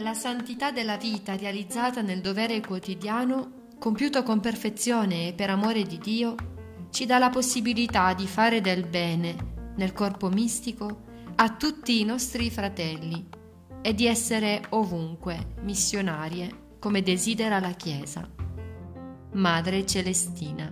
La santità della vita realizzata nel dovere quotidiano, compiuto con perfezione e per amore di Dio, ci dà la possibilità di fare del bene nel corpo mistico a tutti i nostri fratelli e di essere ovunque missionarie come desidera la Chiesa. Madre Celestina.